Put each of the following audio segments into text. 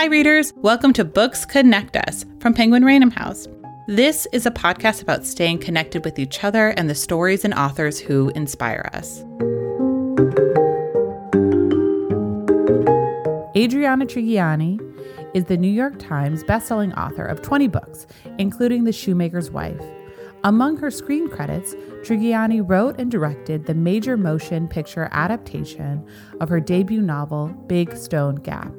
Hi, readers. Welcome to Books Connect Us from Penguin Random House. This is a podcast about staying connected with each other and the stories and authors who inspire us. Adriana Trigiani is the New York Times bestselling author of 20 books, including The Shoemaker's Wife. Among her screen credits, Trigiani wrote and directed the major motion picture adaptation of her debut novel, Big Stone Gap.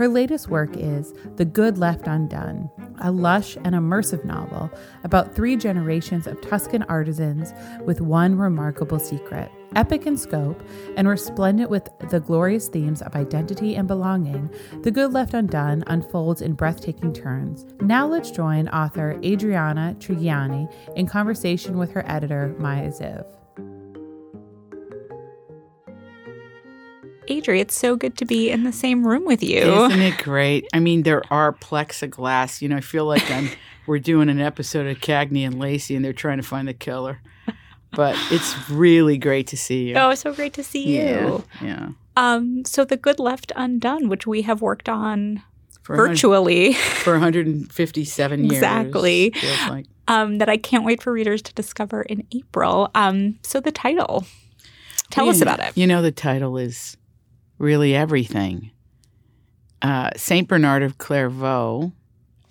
Her latest work is The Good Left Undone, a lush and immersive novel about three generations of Tuscan artisans with one remarkable secret. Epic in scope and resplendent with the glorious themes of identity and belonging, The Good Left Undone unfolds in breathtaking turns. Now let's join author Adriana Trigiani in conversation with her editor, Maya Ziv. Adri, it's so good to be in the same room with you. Isn't it great? I mean, there are plexiglass. You know, I feel like I'm we're doing an episode of Cagney and Lacey, and they're trying to find the killer. But it's really great to see you. Oh, so great to see yeah, you. Yeah. Um, so the Good Left Undone, which we have worked on For virtually, for 157 years. Exactly. Like. um, that I can't wait for readers to discover in April. Um, so the title, tell us know- about it. You know, the title is really everything. Uh, Saint Bernard of Clairvaux,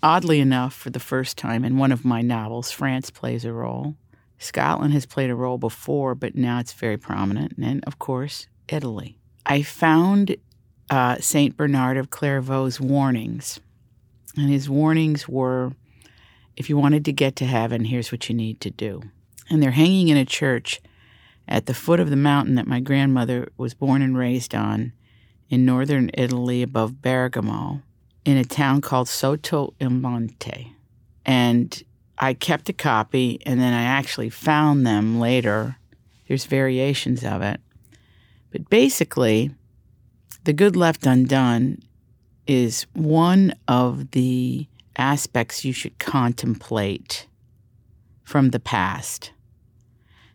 oddly enough, for the first time in one of my novels, France plays a role. Scotland has played a role before, but now it's very prominent. And of course, Italy. I found uh, Saint Bernard of Clairvaux's warnings. And his warnings were if you wanted to get to heaven, here's what you need to do. And they're hanging in a church at the foot of the mountain that my grandmother was born and raised on in northern Italy above Bergamo in a town called Sotto il Monte. And I kept a copy and then I actually found them later. There's variations of it. But basically, The Good Left Undone is one of the aspects you should contemplate from the past.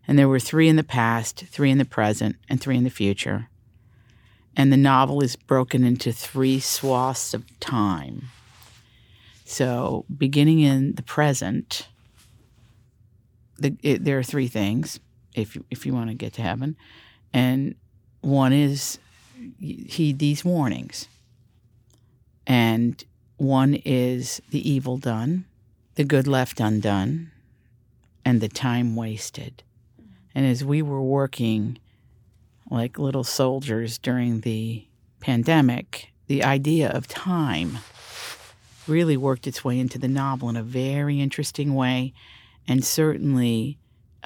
And there were three in the past, three in the present, and three in the future. And the novel is broken into three swaths of time. So, beginning in the present, the, it, there are three things if you, if you want to get to heaven, and one is heed these warnings, and one is the evil done, the good left undone, and the time wasted. And as we were working like little soldiers during the pandemic, the idea of time really worked its way into the novel in a very interesting way, and certainly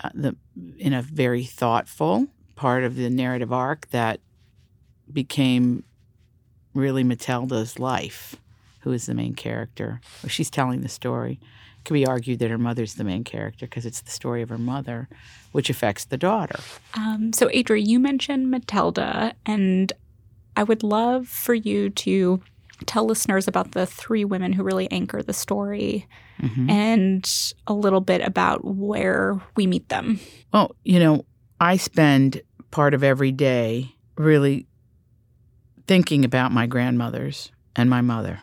uh, the in a very thoughtful part of the narrative arc that became really Matilda's life, who is the main character. She's telling the story. Could be argued that her mother's the main character because it's the story of her mother, which affects the daughter. Um, so, Adri, you mentioned Matilda, and I would love for you to tell listeners about the three women who really anchor the story Mhm. and a little bit about where we meet them. Well, you know, I spend part of every day really thinking about my grandmothers and my mother.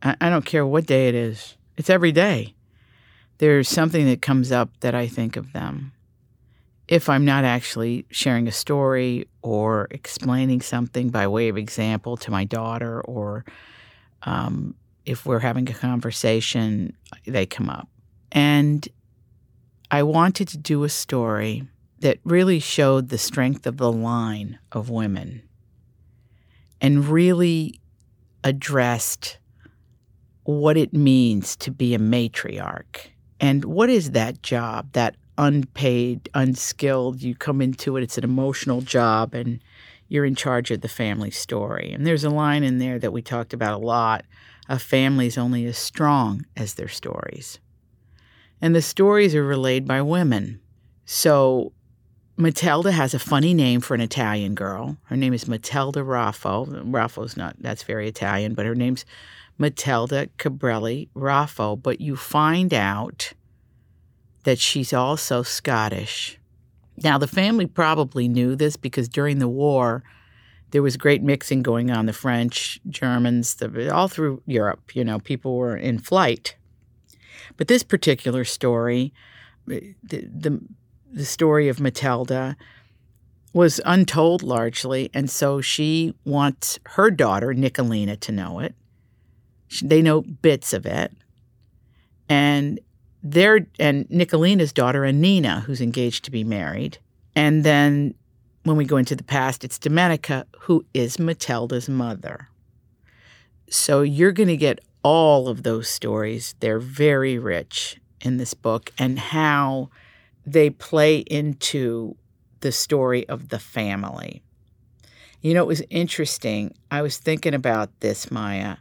I, I don't care what day it is, it's every day. There's something that comes up that I think of them. If I'm not actually sharing a story or explaining something by way of example to my daughter, or um, if we're having a conversation, they come up. And I wanted to do a story that really showed the strength of the line of women and really addressed what it means to be a matriarch and what is that job, that unpaid, unskilled, you come into it, it's an emotional job and you're in charge of the family story. And there's a line in there that we talked about a lot a family's only as strong as their stories. And the stories are relayed by women. So Matilda has a funny name for an Italian girl. Her name is Matilda Raffo. Raffo's not, that's very Italian, but her name's Matilda Cabrelli Raffo. But you find out that she's also Scottish. Now, the family probably knew this because during the war, there was great mixing going on. The French, Germans, the, all through Europe, you know, people were in flight. But this particular story, the, the, the story of Matilda, was untold largely. And so she wants her daughter, Nicolina, to know it. They know bits of it. And their and Nicolina's daughter, Annina, who's engaged to be married. And then when we go into the past, it's Domenica, who is Matilda's mother. So you're going to get all of those stories. They're very rich in this book and how they play into the story of the family. You know, it was interesting. I was thinking about this, Maya.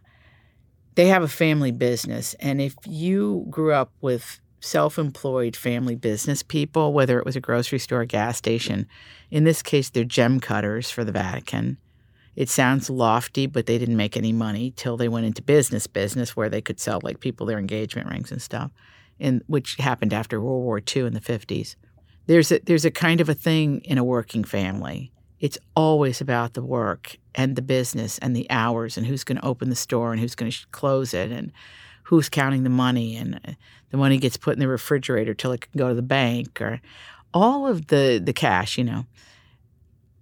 They have a family business. And if you grew up with self employed family business people, whether it was a grocery store, a gas station. In this case, they're gem cutters for the Vatican. It sounds lofty, but they didn't make any money till they went into business business where they could sell like people their engagement rings and stuff, in, which happened after World War II in the 50s. There's a, there's a kind of a thing in a working family. It's always about the work and the business and the hours and who's going to open the store and who's going to close it and who's counting the money and uh, the money gets put in the refrigerator till it can go to the bank or all of the the cash you know.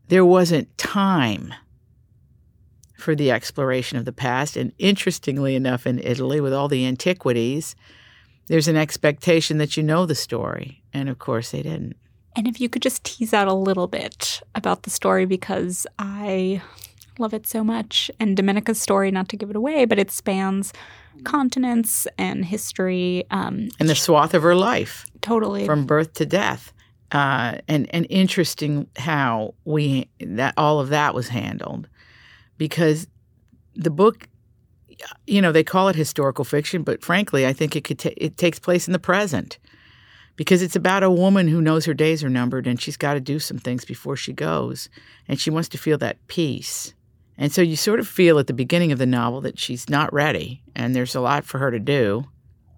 There wasn't time for the exploration of the past and interestingly enough in Italy with all the antiquities there's an expectation that you know the story and of course they didn't and if you could just tease out a little bit about the story because I love it so much and Domenica's story not to give it away but it spans continents and history. Um, and the swath of her life. Totally. From birth to death. Uh, and, and interesting how we that all of that was handled because the book you know they call it historical fiction but frankly i think it could ta- it takes place in the present because it's about a woman who knows her days are numbered and she's got to do some things before she goes and she wants to feel that peace and so you sort of feel at the beginning of the novel that she's not ready and there's a lot for her to do,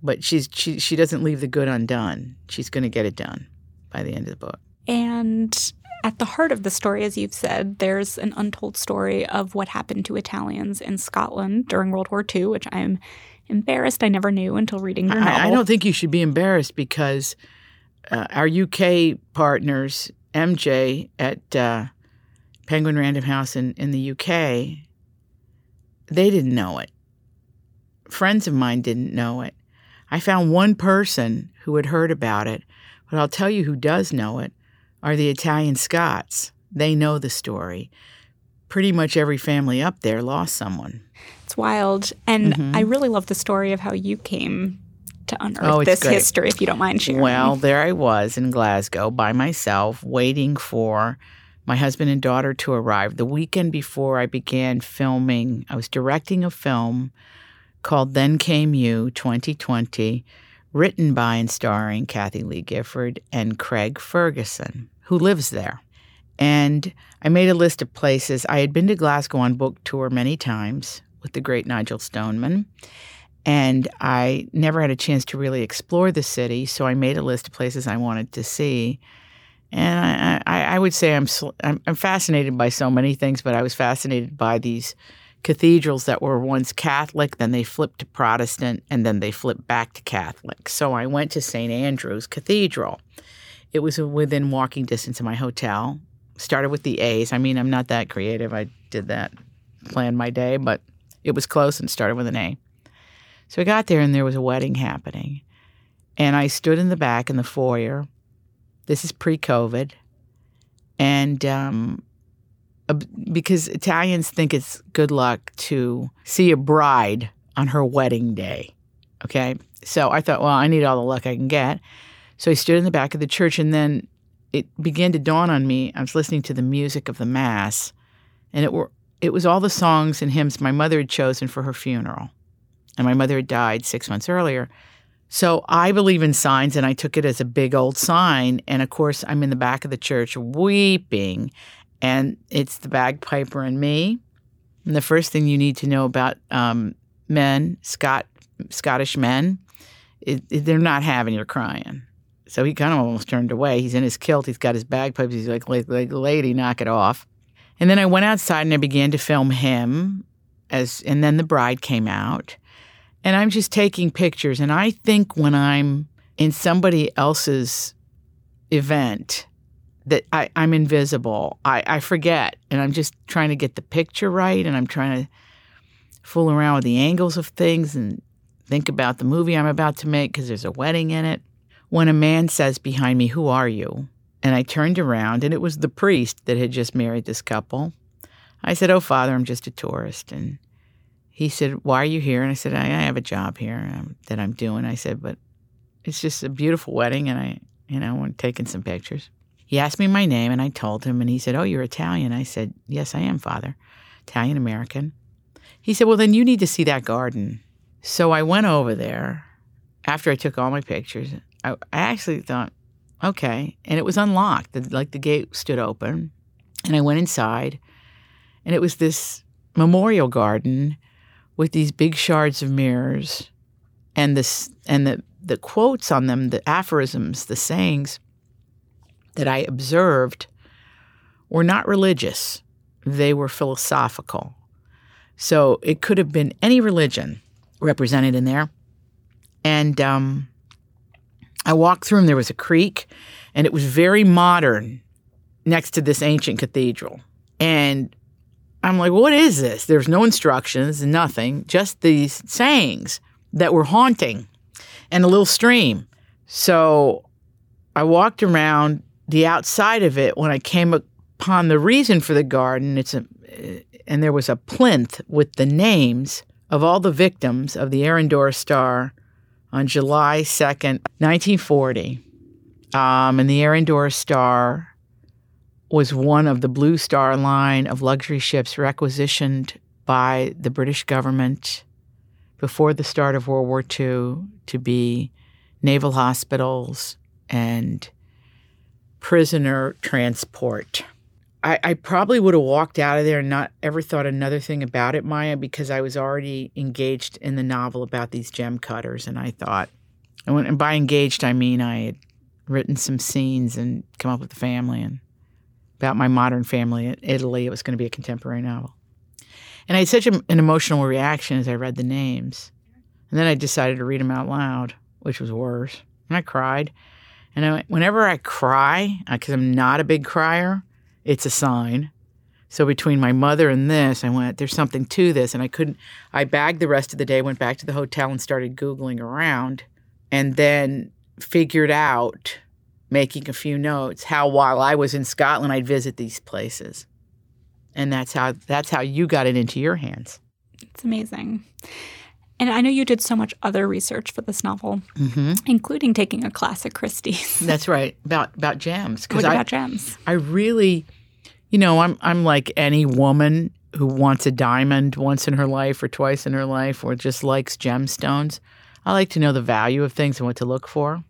but she's she she doesn't leave the good undone. She's going to get it done by the end of the book. And at the heart of the story, as you've said, there's an untold story of what happened to Italians in Scotland during World War II, which I'm embarrassed I never knew until reading your novel. I, I don't think you should be embarrassed because uh, our UK partners, MJ at uh, Penguin Random House in, in the UK, they didn't know it. Friends of mine didn't know it. I found one person who had heard about it, but I'll tell you who does know it are the Italian Scots. They know the story. Pretty much every family up there lost someone. It's wild. And mm-hmm. I really love the story of how you came to unearth oh, this great. history, if you don't mind sharing. Well, there I was in Glasgow by myself, waiting for my husband and daughter to arrive. The weekend before I began filming, I was directing a film called Then Came You 2020, written by and starring Kathie Lee Gifford and Craig Ferguson, who lives there. And I made a list of places. I had been to Glasgow on book tour many times with the great Nigel Stoneman. And I never had a chance to really explore the city, so I made a list of places I wanted to see. And I, I, I would say I'm, I'm, I'm fascinated by so many things, but I was fascinated by these cathedrals that were once Catholic, then they flipped to Protestant, and then they flipped back to Catholic. So I went to St. Andrew's Cathedral. It was within walking distance of my hotel. Started with the A's. I mean, I'm not that creative. I did that, planned my day, but it was close and started with an A. So I got there and there was a wedding happening. And I stood in the back in the foyer this is pre COVID. And um, because Italians think it's good luck to see a bride on her wedding day. Okay. So I thought, well, I need all the luck I can get. So I stood in the back of the church and then it began to dawn on me. I was listening to the music of the Mass, and it were it was all the songs and hymns my mother had chosen for her funeral. And my mother had died six months earlier. So I believe in signs, and I took it as a big old sign. And of course, I'm in the back of the church weeping, and it's the bagpiper and me. And the first thing you need to know about um, men, Scott, Scottish men, it, it, they're not having your crying. So he kind of almost turned away. He's in his kilt. He's got his bagpipes. He's like, like, like, lady, knock it off. And then I went outside and I began to film him as and then the bride came out. And I'm just taking pictures and I think when I'm in somebody else's event that I, I'm invisible. I, I forget and I'm just trying to get the picture right and I'm trying to fool around with the angles of things and think about the movie I'm about to make because there's a wedding in it. When a man says behind me, Who are you? And I turned around and it was the priest that had just married this couple. I said, Oh, Father, I'm just a tourist. And he said, Why are you here? And I said, I, I have a job here um, that I'm doing. I said, But it's just a beautiful wedding and I, you know, I'm taking some pictures. He asked me my name and I told him and he said, Oh, you're Italian. I said, Yes, I am, Father. Italian American. He said, Well, then you need to see that garden. So I went over there after I took all my pictures. I, I actually thought, okay. And it was unlocked. The, like the gate stood open. And I went inside. And it was this memorial garden with these big shards of mirrors and this and the the quotes on them, the aphorisms, the sayings that I observed were not religious. They were philosophical. So it could have been any religion represented in there. And um, I walked through and there was a creek, and it was very modern next to this ancient cathedral. And I'm like, what is this? There's no instructions, nothing, just these sayings that were haunting and a little stream. So I walked around the outside of it when I came upon the reason for the garden. It's a, and there was a plinth with the names of all the victims of the Arandora Star on July 2nd, 1940. Um, and the Arandora Star was one of the Blue Star line of luxury ships requisitioned by the British government before the start of World War II to be naval hospitals and prisoner transport. I, I probably would have walked out of there and not ever thought another thing about it, Maya, because I was already engaged in the novel about these gem cutters. And I thought, and, when, and by engaged, I mean I had written some scenes and come up with the family and about my modern family in Italy. It was going to be a contemporary novel. And I had such a, an emotional reaction as I read the names. And then I decided to read them out loud, which was worse. And I cried. And I, whenever I cry, because I'm not a big crier, it's a sign. So between my mother and this, I went, there's something to this. And I couldn't, I bagged the rest of the day, went back to the hotel and started Googling around and then figured out, making a few notes, how while I was in Scotland, I'd visit these places. And that's how, that's how you got it into your hands. It's amazing. And I know you did so much other research for this novel, mm-hmm. including taking a class at Christie's. That's right about about gems. What about I, gems? I really, you know, I'm I'm like any woman who wants a diamond once in her life or twice in her life, or just likes gemstones. I like to know the value of things and what to look for.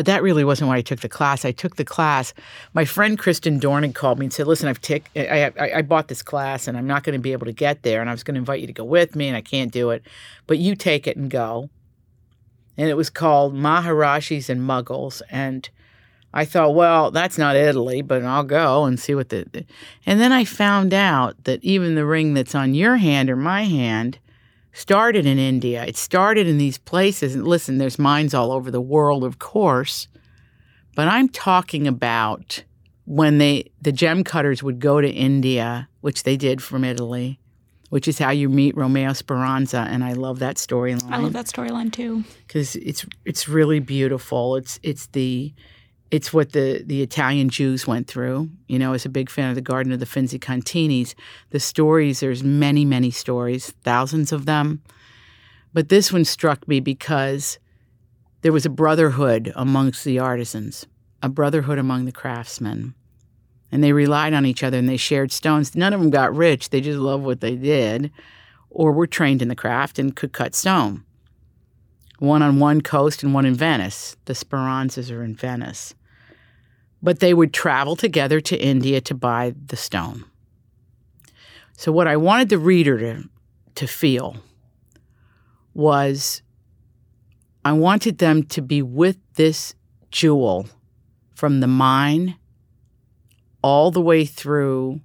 But that really wasn't why I took the class. I took the class. My friend Kristen Dornig called me and said, "Listen, I've tick, I, I, I bought this class, and I'm not going to be able to get there, and I was going to invite you to go with me, and I can't do it, but you take it and go." And it was called Maharajas and Mughals, and I thought, well, that's not Italy, but I'll go and see what the. And then I found out that even the ring that's on your hand or my hand started in India. It started in these places. And listen, there's mines all over the world, of course. But I'm talking about when they the gem cutters would go to India, which they did from Italy, which is how you meet Romeo Speranza, and I love that storyline. I love that storyline too because it's it's really beautiful. It's it's the it's what the, the Italian Jews went through. You know, as a big fan of the Garden of the Finzi the stories, there's many, many stories, thousands of them. But this one struck me because there was a brotherhood amongst the artisans, a brotherhood among the craftsmen. And they relied on each other and they shared stones. None of them got rich, they just loved what they did or were trained in the craft and could cut stone. One on one coast and one in Venice. The Speranzas are in Venice but they would travel together to India to buy the stone. So, what I wanted the reader to, to feel was I wanted them to be with this jewel from the mine all the way through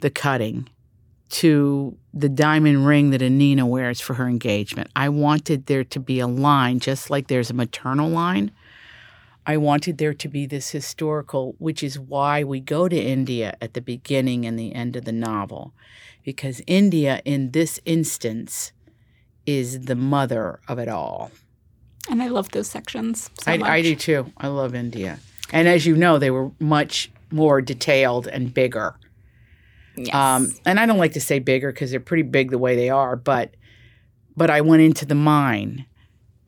the cutting to the diamond ring that Anina wears for her engagement. I wanted there to be a line, just like there's a maternal line. I wanted there to be this historical, which is why we go to India at the beginning and the end of the novel, because India, in this instance, is the mother of it all. And I love those sections. So I, much. I do too. I love India. And as you know, they were much more detailed and bigger. Yes. Um, and I don't like to say bigger because they're pretty big the way they are, but but I went into the mine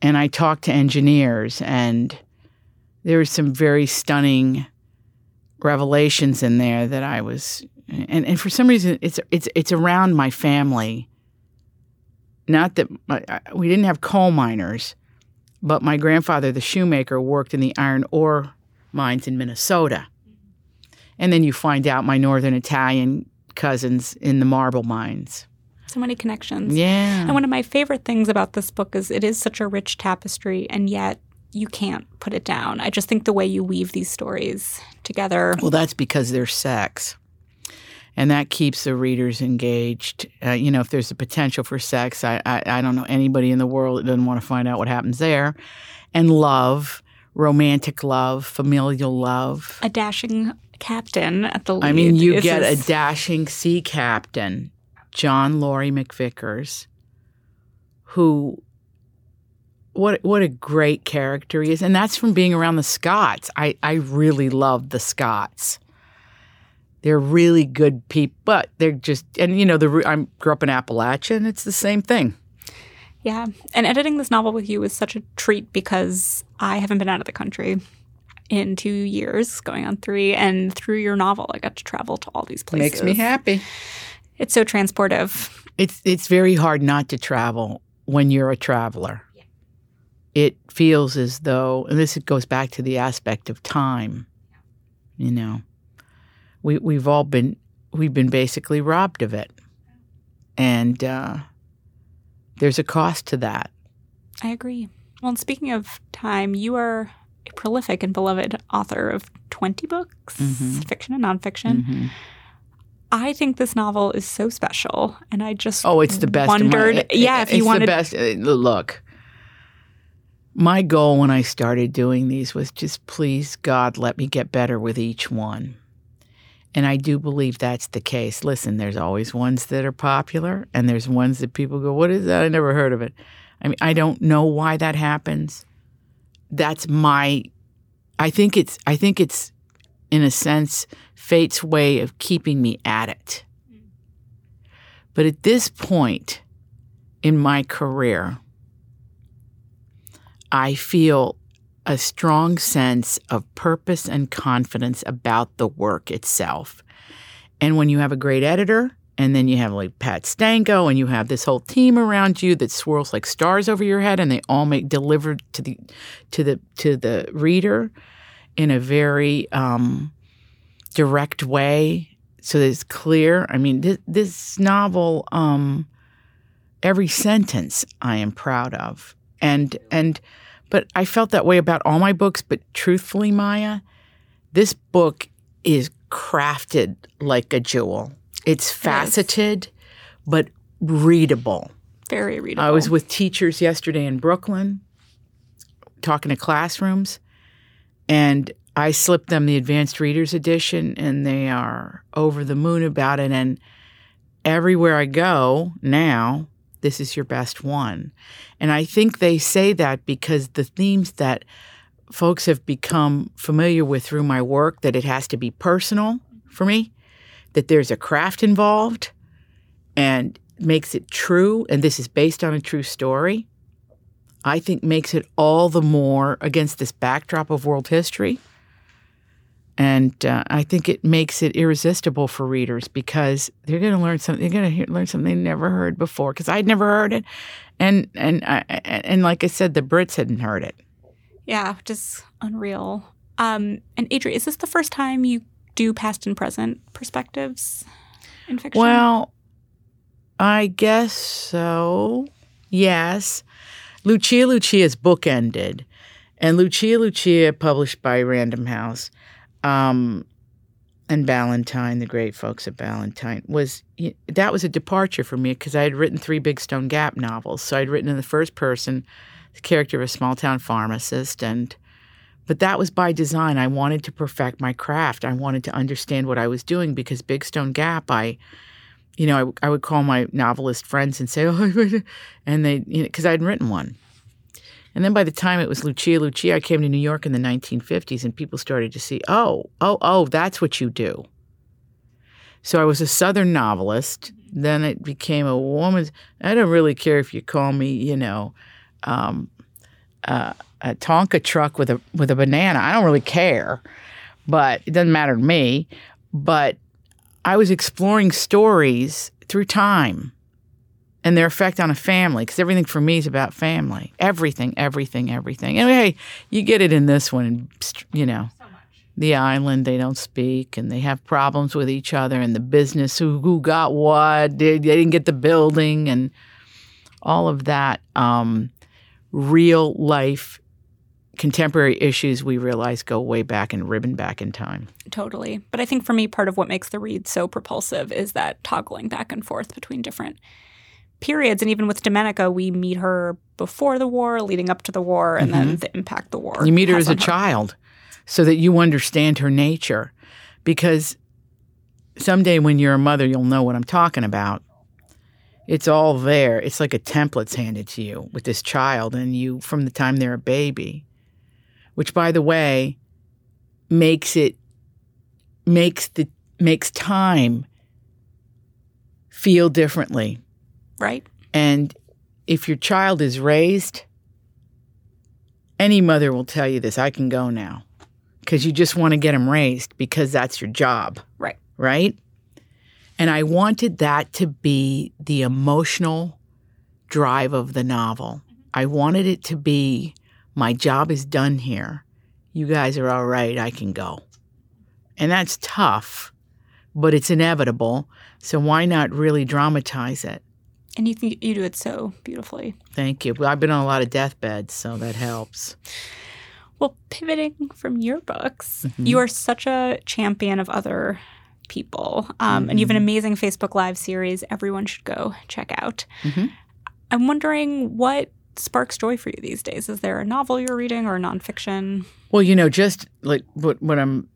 and I talked to engineers and there were some very stunning revelations in there that I was and, and for some reason it's it's it's around my family. Not that my, we didn't have coal miners, but my grandfather, the shoemaker, worked in the iron ore mines in Minnesota. And then you find out my northern Italian cousins in the marble mines. so many connections. Yeah. And one of my favorite things about this book is it is such a rich tapestry, and yet you can't put it down. I just think the way you weave these stories together. Well, that's because there's sex. And that keeps the readers engaged. Uh, you know, if there's a potential for sex, I, I, I don't know anybody in the world that doesn't want to find out what happens there. And love, romantic love, familial love. A dashing captain at the. I mean, you get a dashing sea captain, John Laurie McVickers, who what what a great character he is, and that's from being around the Scots. I I really love the Scots. They're really good people, but they're just and you know the I grew up in Appalachia, and it's the same thing. Yeah. And editing this novel with you was such a treat because I haven't been out of the country in two years, going on three. And through your novel, I got to travel to all these places. Makes me happy. It's so transportive. It's it's very hard not to travel when you're a traveler. It feels as though, and this goes back to the aspect of time. You know, we we've all been we've been basically robbed of it, and uh, there's a cost to that. I agree. Well, and speaking of time, you are a prolific and beloved author of 20 books, Mhm. fiction and nonfiction. Mhm. I think this novel is so special, and I just Oh, it's the best. of my- Wondered, it- yeah, if you it's wanted, the best. uh, Look, my goal when I started doing these was just please God let me get better with each one, and I do believe that's the case. Listen, there's always ones that are popular, and there's ones that people go, "What is that? I never heard of it." I mean, I don't know why that happens. That's my. I think it's. I think it's, in a sense, fate's way of keeping me at it. Mm. But at this point in my career, I feel a strong sense of purpose and confidence about the work itself. And when you have a great editor, and then you have like Pat Stanko, and you have this whole team around you that swirls like stars over your head, and they all make delivered to the to the to the reader in a very um, direct way so that it's clear. I mean, this, this novel, um, every sentence I am proud of, and and but I felt that way about all my books. But truthfully, Maya, this book is crafted like a jewel. It's faceted, but readable. very readable. I was with teachers yesterday in Brooklyn talking to classrooms, and I slipped them the advanced readers edition, and they are over the moon about it. And everywhere I go now, this is your best one. And I think they say that because the themes that folks have become familiar with through my work that it has to be personal for me, that there's a craft involved, and makes it true, and this is based on a true story, I think makes it all the more against this backdrop of world history. And uh, I think it makes it irresistible for readers because they're going to learn something. They're going to learn something they never heard before. Because I'd never heard it, and and I, and like I said, the Brits hadn't heard it. yeah, just unreal. Um, and Adri, is this the first time you do past and present perspectives in fiction? Well, I guess so. Yes. Lucia Lucia's book ended, and Lucia Lucia, published by Random House, um, and Ballantine, the great folks at Ballantine, was that was a departure for me because I had written three Big Stone Gap novels. So I'd written in the first person the character of a small town pharmacist, and but that was by design. I wanted to perfect my craft. I wanted to understand what I was doing because Big Stone Gap, I, you know, I, I would call my novelist friends and say, oh, and they, you know, because I'd written one. And then by the time it was Lucia Lucia, I came to New York in the 1950s and people started to see, oh, oh, oh, that's what you do. So I was a Southern novelist. Then it became a woman's. I don't really care if you call me, you know, um, uh, a Tonka truck with a with a banana. I don't really care, but it doesn't matter to me. But I was exploring stories through time and their effect on a family because everything for me is about family everything everything everything and hey you get it in this one you know so the island they don't speak and they have problems with each other and the business who, who got what they, they didn't get the building and all of that um, real life contemporary issues we realize go way back and ribbon back in time. Totally. But I think for me, part of what makes the read so propulsive is that toggling back and forth between different periods. And even with Domenica, we meet her before the war, leading up to the war, and mm-hmm. then the impact the war. You meet her as a her. child so that you understand her nature. Because someday when you're a mother, you'll know what I'm talking about. It's all there. It's like a template's handed to you with this child, and you from the time they're a baby, which, by the way, makes it makes the makes time feel differently Right. And if your child is raised, any mother will tell you this I can go now because you just want to get them raised because that's your job. Right. Right. And I wanted that to be the emotional drive of the novel. I wanted it to be my job is done here. You guys are all right. I can go. And that's tough, but it's inevitable. So why not really dramatize it? And you think you do it so beautifully. Thank you. Well, I've been on a lot of deathbeds, so that helps. Well, pivoting from your books, mm-hmm. you are such a champion of other people. Um, mm-hmm. And you have an mm-hmm. amazing Facebook Live series everyone should go check out. Mm-hmm. I'm wondering what sparks joy for you these days. Is there a novel you're reading or nonfiction? Well, you know, just like what, what I'm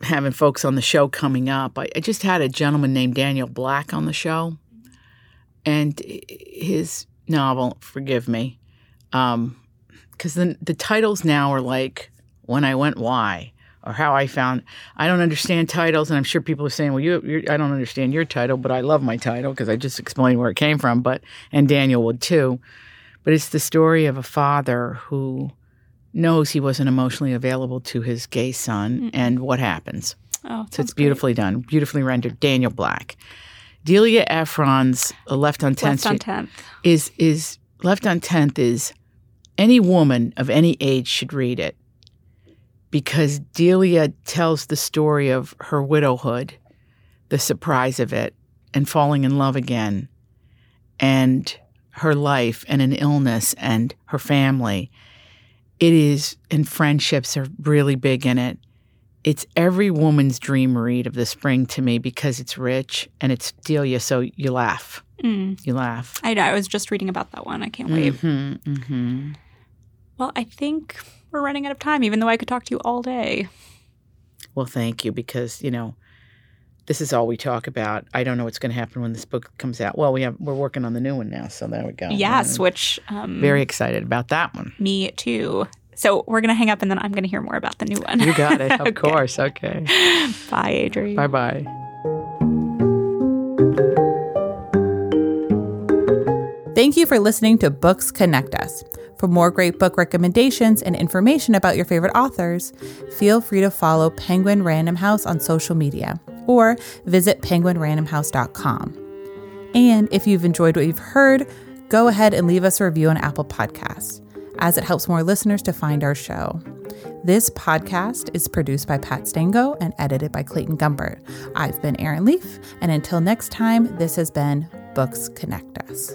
having folks on the show coming up, I, I just had a gentleman named Daniel Black on the show and his novel, forgive me, because um, the, the titles now are like When I Went Why or How I Found. I don't understand titles, and I'm sure people are saying, well, you, I don't understand your title, but I love my title because I just explained where it came from, but and Daniel would too. But it's the story of a father who knows he wasn't emotionally available to his gay son mm-hmm. and what happens. Oh, so it's beautifully great. done, beautifully rendered. Daniel Black. Delia Ephron's uh, Left on Tenth Left on 10th. is is Left on Tenth is any woman of any age should read it because Delia tells the story of her widowhood, the surprise of it, and falling in love again, and her life and an illness and her family. It is, and friendships are really big in it it's every woman's dream read of the spring to me because it's rich and it's Delia, so you laugh. Mm. You laugh. I know. I was just reading about that one. I can't wait. Mm-hmm, mm-hmm. Well, I think we're running out of time, even though I could talk to you all day. Well, thank you, because you know this is all we talk about. I don't know what's going to happen when this book comes out. Well, we have we're working on the new one now, so there we go. Yes, which um, very excited about that one. Me too. So we're going to hang up and then I'm going to hear more about the new one. You got it. Of okay. course. Okay. Bye, Adrienne. Bye bye. Thank you for listening to Books Connect Us. For more great book recommendations and information about your favorite authors, feel free to follow Penguin Random House on social media or visit penguinrandomhouse.com. And if you've enjoyed what you've heard, go ahead and leave us a review on Apple Podcasts as it helps more listeners to find our show. This podcast is produced by Pat Stango and edited by Clayton Gumbert. I've been Erin Leaf, and until next time, this has been Books Connect Us.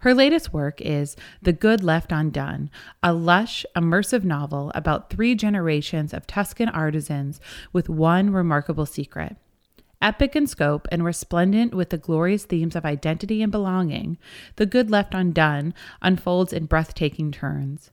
Her latest work is The Good Left Undone, a lush, immersive novel about three generations of Tuscan artisans with one remarkable secret. Epic in scope and resplendent with the glorious themes of identity and belonging, The Good Left Undone unfolds in breathtaking turns.